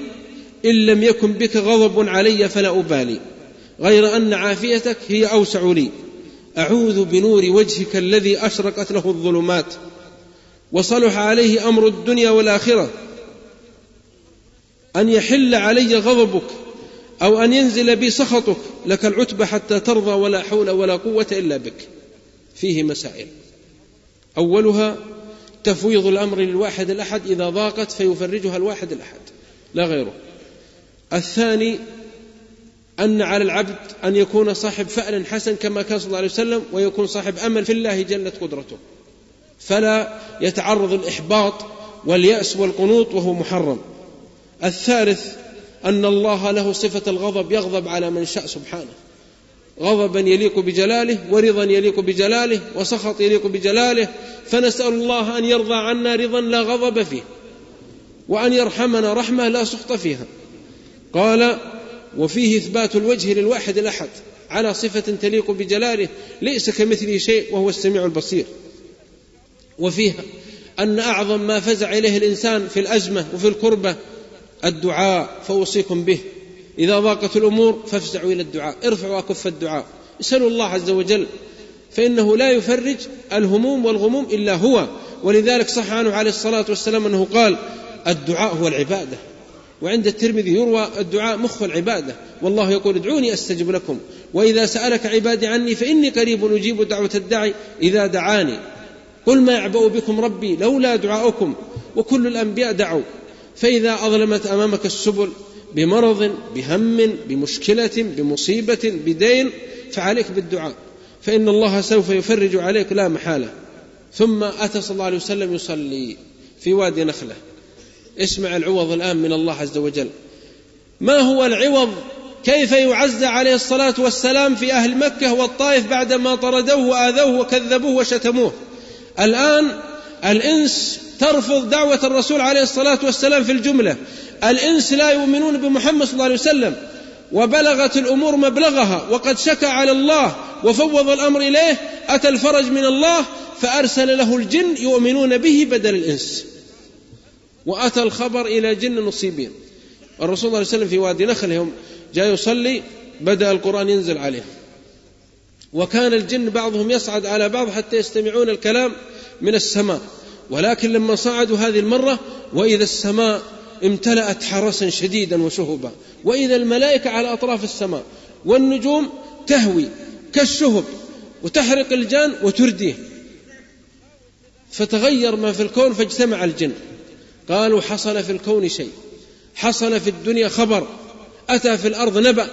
إن لم يكن بك غضب علي فلا أبالي. غير أن عافيتك هي أوسع لي. أعوذ بنور وجهك الذي أشرقت له الظلمات. وصلح عليه أمر الدنيا والآخرة. أن يحل علي غضبك أو أن ينزل بي سخطك لك العتبى حتى ترضى ولا حول ولا قوة إلا بك. فيه مسائل. أولها تفويض الأمر للواحد الأحد إذا ضاقت فيفرجها الواحد الأحد لا غيره. الثاني أن على العبد أن يكون صاحب فأل حسن كما كان صلى الله عليه وسلم ويكون صاحب أمل في الله جلت قدرته. فلا يتعرض الإحباط واليأس والقنوط وهو محرم. الثالث أن الله له صفة الغضب يغضب على من شاء سبحانه. غضبا يليق بجلاله ورضا يليق بجلاله وسخط يليق بجلاله. فنسأل الله أن يرضى عنا رضا لا غضب فيه وأن يرحمنا رحمة لا سخط فيها. قال وفيه إثبات الوجه للواحد الأحد على صفة تليق بجلاله ليس كمثله شيء وهو السميع البصير. وفيها أن أعظم ما فزع إليه الإنسان في الأزمة وفي الكربة الدعاء فأوصيكم به. إذا ضاقت الأمور فافزعوا إلى الدعاء. ارفعوا أكف الدعاء. اسألوا الله عز وجل. فإنه لا يفرج الهموم والغموم إلا هو. ولذلك صح عنه عليه الصلاة والسلام أنه قال الدعاء هو العبادة. وعند الترمذي يروى الدعاء مخ العبادة. والله يقول ادعوني أستجب لكم. وإذا سألك عبادي عني فإني قريب أجيب دعوة الداعي إذا دعاني. قل ما يعبأ بكم ربي لولا دعاؤكم. وكل الأنبياء دعوا. فإذا أظلمت أمامك السبل بمرض بهم بمشكلة بمصيبة بدين فعليك بالدعاء. فإن الله سوف يفرج عليك لا محالة. ثم أتى صلى الله عليه وسلم يصلي في وادي نخلة. اسمع العوض الآن من الله عز وجل. ما هو العوض؟ كيف يعزى عليه الصلاة والسلام في أهل مكة والطائف بعدما طردوه وآذوه وكذبوه وشتموه؟ الآن الإنس ترفض دعوة الرسول عليه الصلاة والسلام في الجملة. الإنس لا يؤمنون بمحمد صلى الله عليه وسلم وبلغت الأمور مبلغها وقد شكى على الله وفوض الأمر إليه أتى الفرج من الله فأرسل له الجن يؤمنون به بدل الإنس. وأتى الخبر إلى جن مصيبين الرسول صلى الله عليه وسلم في وادي نخل يوم جاء يصلي بدأ القرآن ينزل عليه. وكان الجن بعضهم يصعد على بعض حتى يستمعون الكلام من السماء. ولكن لما صعدوا هذه المرة وإذا السماء امتلأت حرسا شديدا وشهبا وإذا الملائكة على أطراف السماء والنجوم تهوي كالشهب وتحرق الجان وترديه. فتغير ما في الكون فاجتمع الجن. قالوا حصل في الكون شيء. حصل في الدنيا خبر. أتى في الأرض نبأ.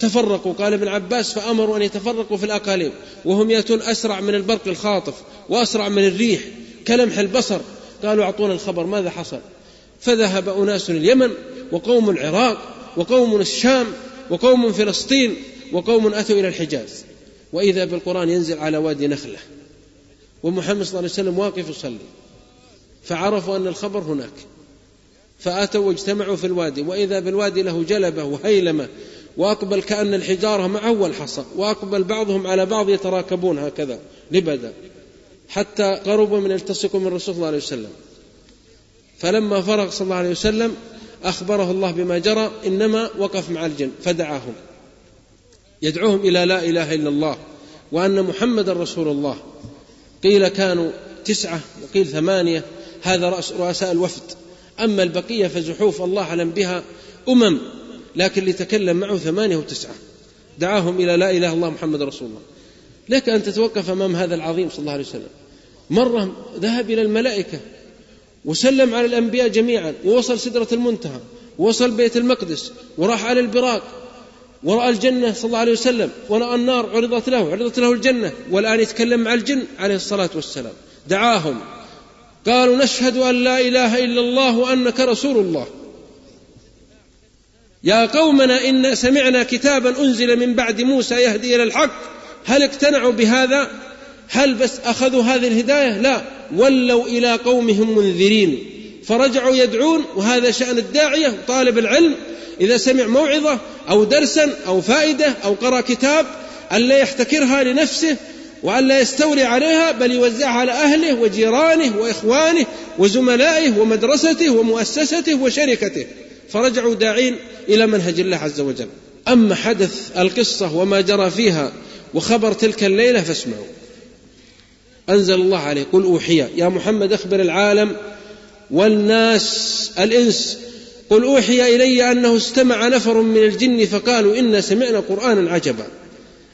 تفرقوا. قال ابن عباس فأمروا أن يتفرقوا في الأقاليم. وهم يأتون أسرع من البرق الخاطف وأسرع من الريح. كلمح البصر. قالوا أعطونا الخبر ماذا حصل؟ فذهب أناس اليمن وقوم العراق وقوم الشام وقوم فلسطين وقوم أتوا إلى الحجاز. وإذا بالقرآن ينزل على وادي نخلة. ومحمد صلى الله عليه وسلم واقف يصلي. فعرفوا أن الخبر هناك. فأتوا واجتمعوا في الوادي. وإذا بالوادي له جلبة وهيلمة وأقبل كأن الحجارة معه والحصى وأقبل بعضهم على بعض يتراكبون هكذا لبدا. حتى قربوا من التصقوا من الرسول صلى الله عليه وسلم. فلما فرغ صلى الله عليه وسلم أخبره الله بما جرى إنما وقف مع الجن فدعاهم. يدعوهم إلى لا إله إلا الله وأن محمد رسول الله. قيل كانوا تسعة وقيل ثمانية هذا رأس رؤساء الوفد. أما البقية فزحوف الله أعلم بها أمم لكن اللي تكلم معه ثمانية وتسعة. دعاهم إلى لا إله إلا الله محمد رسول الله. لك أن تتوقف أمام هذا العظيم صلى الله عليه وسلم. مرة ذهب إلى الملائكة وسلم على الأنبياء جميعا ووصل سدرة المنتهى ووصل بيت المقدس وراح على البراق ورأى الجنة صلى الله عليه وسلم ورأى النار عرضت له عرضت له الجنة والآن يتكلم مع الجن عليه الصلاة والسلام. دعاهم. قالوا نشهد أن لا إله إلا الله وأنك رسول الله. يا قومنا إن سمعنا كتابا أنزل من بعد موسى يهدي إلى الحق هل اقتنعوا بهذا؟ هل بس أخذوا هذه الهداية؟ لا. ولوا إلى قومهم منذرين. فرجعوا يدعون وهذا شأن الداعية طالب العلم. إذا سمع موعظة أو درسا أو فائدة أو قرأ كتاب ألا يحتكرها لنفسه وألا يستولي عليها بل يوزعها على أهله وجيرانه وإخوانه وزملائه ومدرسته ومؤسسته وشركته. فرجعوا داعين إلى منهج الله عز وجل. أما حدث القصة وما جرى فيها وخبر تلك الليلة فاسمعوا. أنزل الله عليه. قل أوحي. يا محمد أخبر العالم والناس الإنس. قل أوحي إلي أنه استمع نفر من الجن فقالوا إنا سمعنا قرآنا عجبا.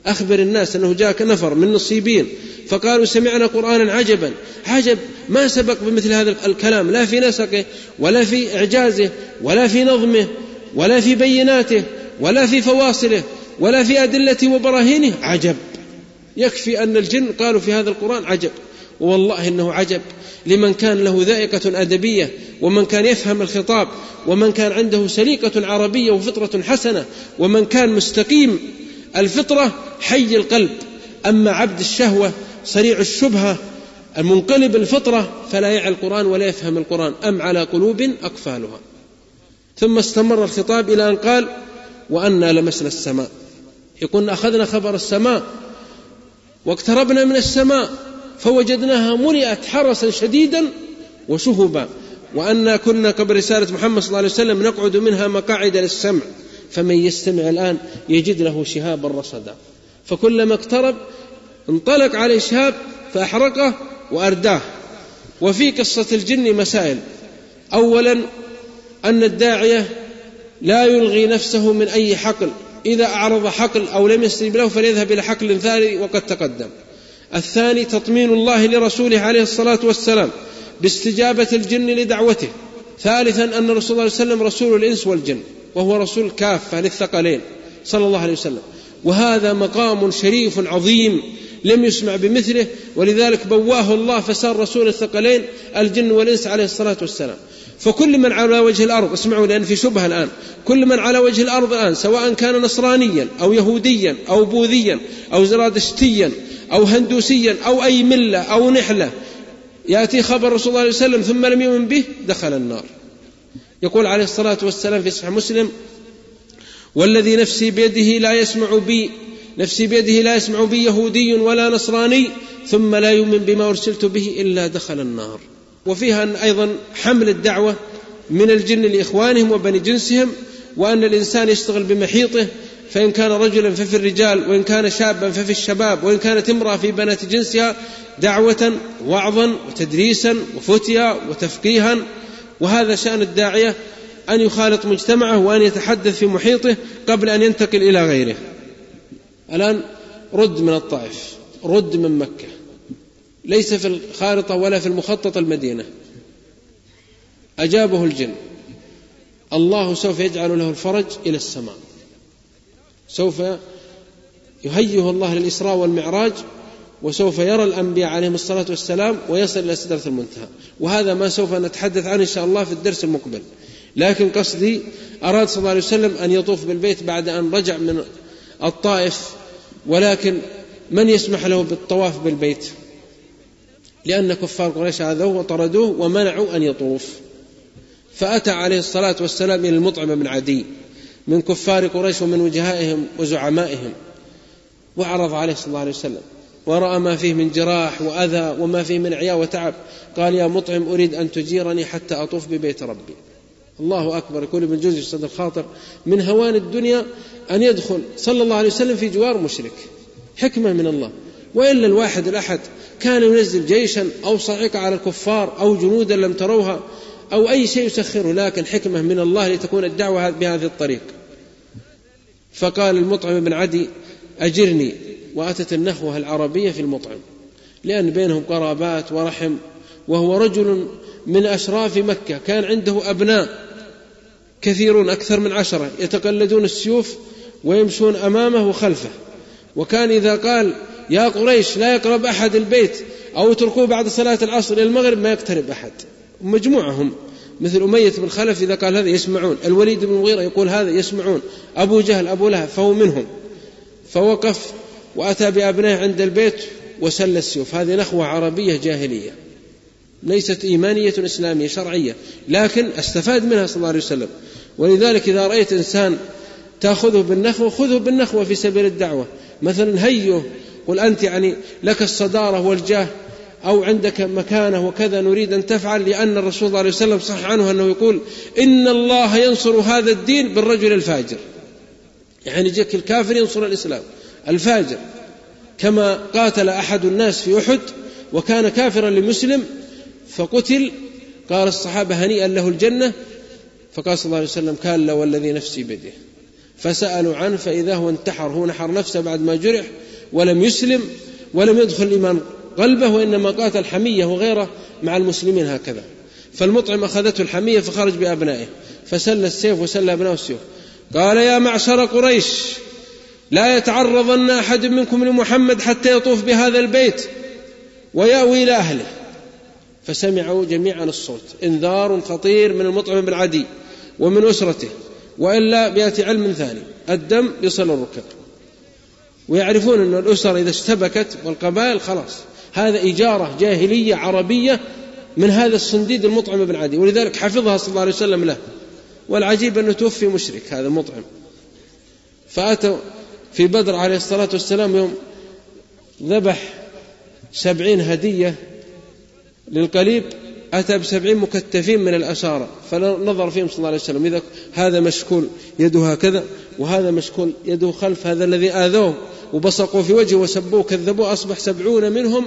أخبر الناس أنه جاءك نفر من نصيبين فقالوا سمعنا قرآنا عجبا. عجب ما سبق بمثل هذا الكلام. لا في نسقه ولا في إعجازه ولا في نظمه ولا في بيناته ولا في فواصله ولا في أدلة وبراهينه. عجب. يكفي أن الجن قالوا في هذا القرآن عجب. والله إنه عجب. لمن كان له ذائقة أدبية ومن كان يفهم الخطاب ومن كان عنده سليقة عربية وفطرة حسنة ومن كان مستقيم الفطرة حي القلب. أما عبد الشهوة سريع الشبهة المنقلب الفطرة فلا يعي القرآن ولا يفهم القرآن. أم على قلوب أقفالها. ثم استمر الخطاب إلى أن قال وأنا لمسنا السماء. يقول أخذنا خبر السماء واقتربنا من السماء فوجدناها ملئت حرسا شديدا وشهبا. وأنا كنا قبل رسالة محمد صلى الله عليه وسلم نقعد منها مقاعد للسمع فمن يستمع الآن يجد له شهابا رصدا. فكلما اقترب انطلق عليه شهاب فأحرقه وأرداه. وفي قصة الجن مسائل. اولا أن الداعية لا يلغي نفسه من أي حقل. إذا أعرض حقل أو لم يستجب له فليذهب إلى حقل ثاني وقد تقدم. الثاني تطمين الله لرسوله عليه الصلاة والسلام باستجابة الجن لدعوته. ثالثا أن الرسول صلى الله عليه وسلم رسول الإنس والجن وهو رسول كافه للثقلين صلى الله عليه وسلم. وهذا مقام شريف عظيم لم يسمع بمثله ولذلك بواه الله فصار رسول الثقلين الجن والإنس عليه الصلاة والسلام. فكل من على وجه الأرض اسمعوا لأن في شبهة الآن كل من على وجه الأرض الآن سواء كان نصرانيا أو يهوديا أو بوذيا أو زرادشتيا أو هندوسيا أو أي ملة أو نحلة يأتي خبر رسول الله صلى الله عليه وسلم ثم لم يؤمن به دخل النار. يقول عليه الصلاة والسلام في صحيح مسلم والذي نفسي بيده لا يسمع بي نفسي بيده لا يسمع بي يهودي ولا نصراني ثم لا يؤمن بما أرسلت به إلا دخل النار. وفيها أن أيضا حمل الدعوة من الجن لإخوانهم وبني جنسهم وأن الإنسان يشتغل بمحيطه فإن كان رجلا ففي الرجال وإن كان شابا ففي الشباب وإن كانت امرأة في بنات جنسها دعوة وعظا وتدريسا وفتيا وتفقيها. وهذا شأن الداعية أن يخالط مجتمعه وأن يتحدث في محيطه قبل أن ينتقل إلى غيره. الآن رد من الطائف رد من مكة. ليس في الخارطة ولا في المخطط المدينة. أجابه الجن الله سوف يجعل له الفرج إلى السماء. سوف يهيئه الله للإسراء والمعراج وسوف يرى الأنبياء عليهم الصلاة والسلام ويصل إلى سدرة المنتهى. وهذا ما سوف نتحدث عنه إن شاء الله في الدرس المقبل. لكن قصدي أراد صلى الله عليه وسلم أن يطوف بالبيت بعد أن رجع من الطائف ولكن من يسمح له بالطواف بالبيت؟ لأن كفار قريش آذوه وطردوه ومنعوا أن يطوف. فأتى عليه الصلاة والسلام إلى المطعم بن عدي من كفار قريش ومن وجهائهم وزعمائهم. وعرض عليه صلى الله عليه وسلم ورأى ما فيه من جراح وأذى وما فيه من عياء وتعب. قال يا مطعم أريد أن تجيرني حتى أطوف ببيت ربي. الله أكبر يقول ابن جوزي صدر الخاطر من هوان الدنيا أن يدخل صلى الله عليه وسلم في جوار مشرك. حكمة من الله. وإلا الواحد الأحد كان ينزل جيشا أو صاعقة على الكفار أو جنودا لم تروها أو أي شيء يسخره لكن حكمة من الله لتكون الدعوة بهذه الطريق. فقال المطعم بن عدي أجرني وأتت النخوة العربية في المطعم لأن بينهم قرابات ورحم وهو رجل من أشراف مكة كان عنده أبناء كثيرون أكثر من عشرة يتقلدون السيوف ويمشون أمامه وخلفه. وكان إذا قال يا قريش لا يقرب أحد البيت أو اتركوه بعد صلاة العصر إلى المغرب ما يقترب أحد. مجموعهم مثل أمية بن خلف إذا قال هذا يسمعون الوليد بن المغيرة يقول هذا يسمعون أبو جهل أبو لهب فهو منهم. فوقف وأتى بأبنائه عند البيت وسل السيوف. هذه نخوة عربية جاهلية ليست إيمانية إسلامية شرعية لكن أستفاد منها صلى الله عليه وسلم. ولذلك إذا رأيت إنسان تأخذه بالنخوة خذه بالنخوة في سبيل الدعوة. مثلا هيه قل أنت يعني لك الصدارة والجاه أو عندك مكانة وكذا نريد أن تفعل لأن الرسول صلى الله عليه وسلم صح عنه أنه يقول إن الله ينصر هذا الدين بالرجل الفاجر. يعني يجيك الكافر ينصر الإسلام الفاجر. كما قاتل أحد الناس في أحد وكان كافرا لمسلم فقتل. قال الصحابة هنيئا له الجنة. فقال صلى الله عليه وسلم كلا والذي نفسي بيده. فسألوا عنه فإذا هو انتحر هو نحر نفسه بعد ما جرح. ولم يسلم ولم يدخل الإيمان قلبه وإنما قاتل حمية وغيره مع المسلمين هكذا. فالمطعم أخذته الحمية فخرج بأبنائه فسل السيف وسل أبنائه السيف قال يا معشر قريش لا يتعرضن أحد منكم لمحمد حتى يطوف بهذا البيت ويأوي إلى أهله. فسمعوا جميعا الصوت إنذار خطير من المطعم بن عدي ومن أسرته وإلا بيأتي علم ثاني الدم يصل الركب. ويعرفون أن الأسر إذا اشتبكت والقبائل خلاص. هذا إجارة جاهلية عربية من هذا الصنديد المطعم بن عدي ولذلك حفظها صلى الله عليه وسلم له. والعجيب أنه توفي مشرك هذا مطعم فأتوا في بدر عليه الصلاة والسلام يوم ذبح سبعين هدية للقليب أتى بسبعين مكتفين من الأسارة فنظر فيهم صلى الله عليه وسلم. إذا هذا مشكول يده هكذا وهذا مشكول يده خلف هذا الذي آذوه. وبصقوا في وجهه وسبوه كذبوه أصبح سبعون منهم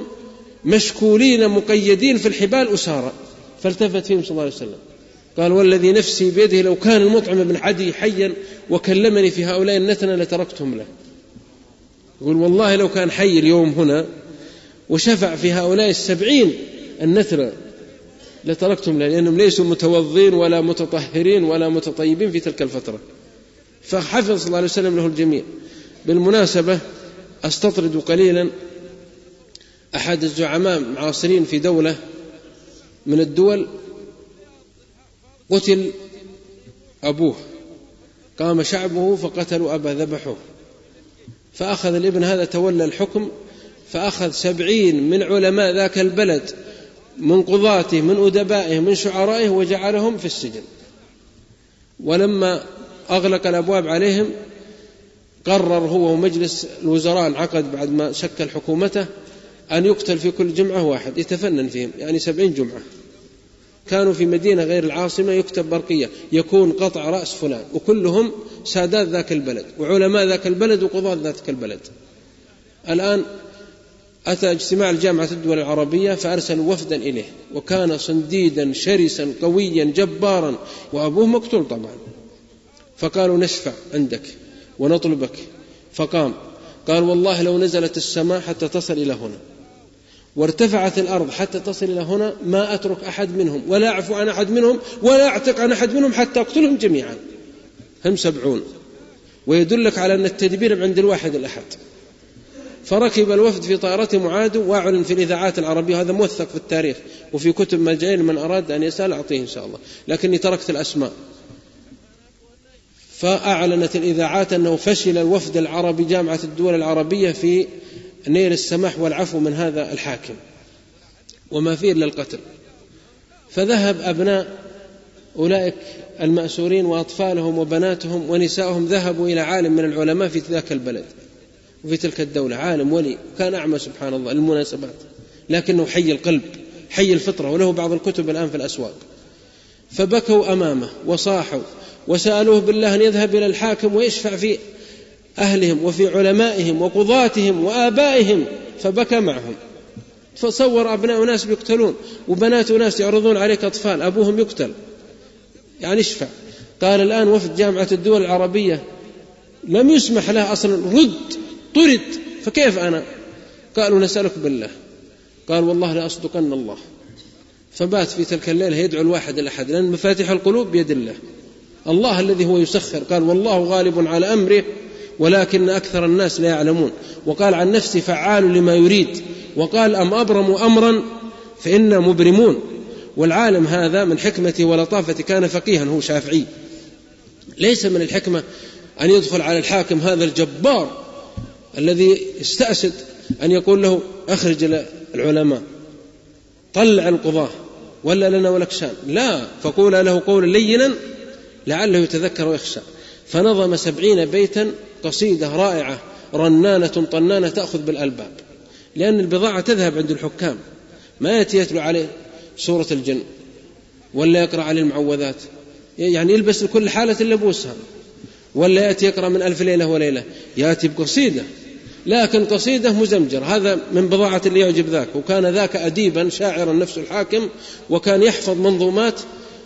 مشكولين مقيدين في الحبال أسارة فالتفت فيهم صلى الله عليه وسلم. قال والذي نفسي بيده لو كان المطعم بن عدي حيا وكلمني في هؤلاء النتنة لتركتهم له. يقول والله لو كان حي اليوم هنا وشفع في هؤلاء السبعين النتنة لتركتهم له لأنهم ليسوا متوضين ولا متطهرين ولا متطيبين في تلك الفترة. فحفظ صلى الله عليه وسلم له الجميع. بالمناسبة أستطرد قليلا أحد الزعماء المعاصرين في دولة من الدول. قتل أبوه قام شعبه فقتلوا أبا ذبحوه فأخذ الابن هذا تولى الحكم فأخذ سبعين من علماء ذاك البلد من قضاته من أدبائه من شعرائه وجعلهم في السجن. ولما أغلق الأبواب عليهم قرر هو ومجلس الوزراء انعقد بعد ما شكل حكومته أن يقتل في كل جمعة واحد يتفنن فيهم يعني سبعين جمعة. كانوا في مدينة غير العاصمة يكتب برقية يكون قطع رأس فلان وكلهم سادات ذاك البلد وعلماء ذاك البلد وقضاة ذاك البلد. الآن أتى اجتماع الجامعة الدول العربية فأرسلوا وفدا إليه وكان صنديدا شرسا قويا جبارا وأبوه مقتول طبعا. فقالوا نشفع عندك. ونطلبك. فقام. قال والله لو نزلت السماء حتى تصل إلى هنا. وارتفعت الأرض حتى تصل إلى هنا ما أترك أحد منهم ولا أعفو عن أحد منهم ولا أعتق عن أحد منهم حتى أقتلهم جميعا. هم سبعون. ويدلك على أن التدبير عند الواحد الأحد. فركب الوفد في طائرتهم وعادوا واعلن في الإذاعات العربية. هذا موثق في التاريخ. وفي كتب مجانين من أراد أن يسأل أعطيه إن شاء الله. لكني تركت الأسماء. فأعلنت الإذاعات أنه فشل الوفد العربي جامعة الدول العربية في نيل السماح والعفو من هذا الحاكم وما فيه إلا القتل. فذهب أبناء أولئك المأسورين وأطفالهم وبناتهم ونسائهم ذهبوا إلى عالم من العلماء في ذاك البلد وفي تلك الدولة عالم ولي كان أعمى سبحان الله للمناسبات لكنه حي القلب حي الفطرة وله بعض الكتب الآن في الأسواق. فبكوا أمامه وصاحوا وسألوه بالله أن يذهب إلى الحاكم ويشفع في أهلهم وفي علمائهم وقضاتهم وآبائهم فبكى معهم. فصور أبناء ناس بيقتلون وبنات ناس يعرضون عليك أطفال أبوهم يقتل. يعني اشفع. قال الآن وفد جامعة الدول العربية لم يسمح له أصلا رد طرد. فكيف أنا؟ قالوا نسألك بالله. قال والله لأصدقن الله. فبات في تلك الليلة يدعو الواحد الأحد لأن مفاتيح القلوب بيد الله. الله الذي هو يسخر. قال والله غالب على أمره ولكن أكثر الناس لا يعلمون. وقال عن نفسي فعال لما يريد. وقال أم أبرموا أمرا فإنا مبرمون. والعالم هذا من حكمته ولطافته كان فقيها هو شافعي. ليس من الحكمة أن يدخل على الحاكم هذا الجبار الذي استأسد أن يقول له أخرج العلماء. طلع القضاة ولا لنا ولك شان لا فقول له قولا لينا لعله يتذكر ويخشى. فنظم سبعين بيتا قصيدة رائعة رنانة طنانة تأخذ بالألباب. لأن البضاعة تذهب عند الحكام. ما يأتي يتلو عليه سورة الجن ولا يقرأ عليه المعوذات. يعني يلبس لكل حالة لبوسها. ولا يأتي يقرأ من ألف ليلة وليلة يأتي بقصيدة. لكن قصيدة مزمجر هذا من بضاعة اللي يعجب ذاك. وكان ذاك أديبا شاعرا نفس الحاكم وكان يحفظ منظومات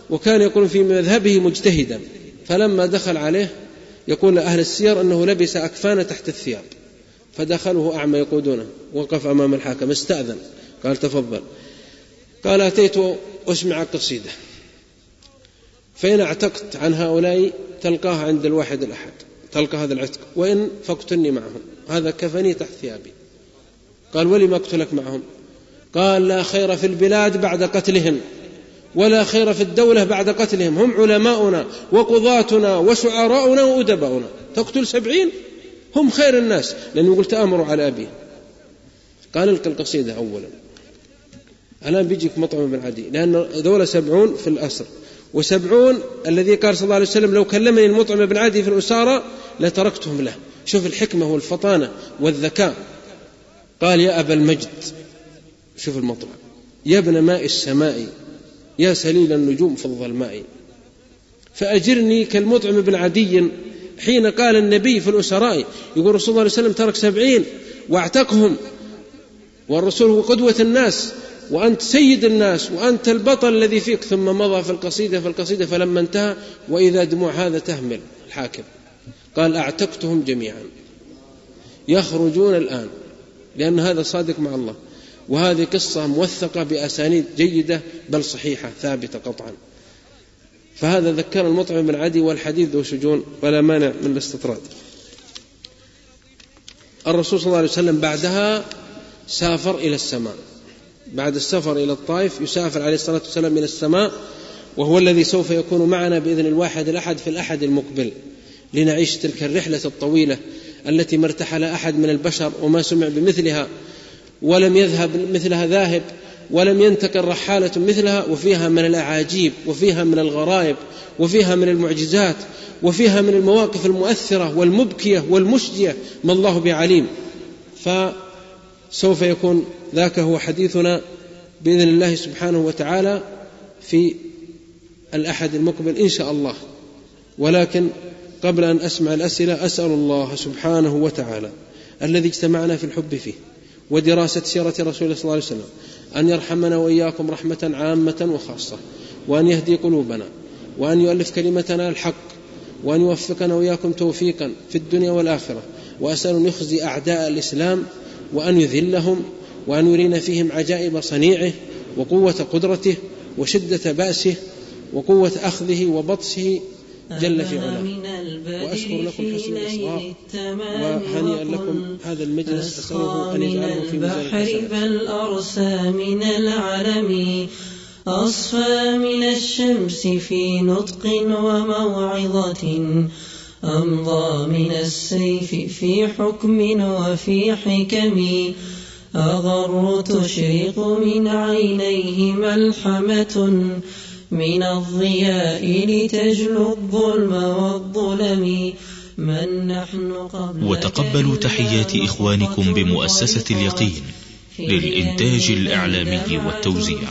وكان يقول في مذهبه مجتهدا فلما دخل عليه يقول أهل السير أنه لبس أكفان تحت الثياب فدخله أعمى يقودونه وقف أمام الحاكم استأذن قال تفضل. قال أتيت أسمع قصيدة فإن اعتقت عن هؤلاء تلقاها عند الواحد الأحد تلقى هذا العتق وإن فاقتلني معهم هذا كفني تحت ثيابي. قال ولم أقتلك معهم؟ قال لا خير في البلاد بعد قتلهم. ولا خير في الدولة بعد قتلهم. هم علماؤنا وقضاتنا وشعراؤنا وأدباؤنا. تقتل سبعين؟ هم خير الناس. لأنه يقول تآمروا على أبيه قال القى القصيدة أولا. الآن بيجيك مطعم بن عدي. لأن دولة سبعون في الأسر وسبعون الذي قال صلى الله عليه وسلم لو كلمني المطعم بن عدي في الأسارة لتركتهم له. شوف الحكمة والفطانة والذكاء. قال يا أبا المجد. شوف المطلع يا ابن ماء السماء. يا سليل النجوم في الظلماء. فأجرني كالمطعم بن عدي حين قال النبي في الأسراء يقول رسول الله عليه وسلم ترك سبعين واعتقهم. والرسول هو قدوة الناس وأنت سيد الناس وأنت البطل الذي فيك. ثم مضى في القصيدة في القصيدة فلما انتهى وإذا دموع هذا تهمل الحاكم. قال أعتقتهم جميعا. يخرجون الآن لأن هذا صادق مع الله. وهذه قصة موثقة بأسانيد جيدة بل صحيحة ثابتة قطعا. فهذا ذكر المطعم بن عدي والحديث ذو شجون ولا مانع من الاستطراد. الرسول صلى الله عليه وسلم بعدها سافر إلى السماء. بعد السفر إلى الطائف يسافر عليه الصلاة والسلام إلى السماء وهو الذي سوف يكون معنا بإذن الواحد الأحد في الأحد المقبل. لنعيش تلك الرحلة الطويلة التي ما ارتحل أحد من البشر وما سمع بمثلها ولم يذهب مثلها ذاهب ولم ينتقل رحالة مثلها وفيها من الأعاجيب وفيها من الغرائب وفيها من المعجزات وفيها من المواقف المؤثرة والمبكية والمشجية ما الله بعليم. فسوف يكون ذاك هو حديثنا بإذن الله سبحانه وتعالى في الأحد المقبل إن شاء الله. ولكن قبل أن أسمع الأسئلة أسأل الله سبحانه وتعالى الذي اجتمعنا في الحب فيه. ودراسة سيرة رسول الله صلى الله عليه وسلم. أن يرحمنا وإياكم رحمة عامة وخاصة. وأن يهدي قلوبنا. وأن يؤلف كلمتنا الحق. وأن يوفقنا وإياكم توفيقا في الدنيا والآخرة. وأسأل أن يخزي أعداء الإسلام. وأن يذلهم. وأن يرينا فيهم عجائب صنيعه. وقوة قدرته. وشدة بأسه. وقوة أخذه وبطشه جل في علاه. وأشكر لكم حسن الإصغاء وهنيئا لكم هذا المجلس. أسأله أن يجعله في ميزان من العلم أصفى من الشمس في نطق وموعظة أمضى من السيف في حكم وفي حكم أغر تشرق من عينيه ملحمة. من الضياء لتجلو الظلم والظلم من نحن قبل وتقبلوا تحيات إخوانكم بمؤسسة اليقين للإنتاج الإعلامي والتوزيع.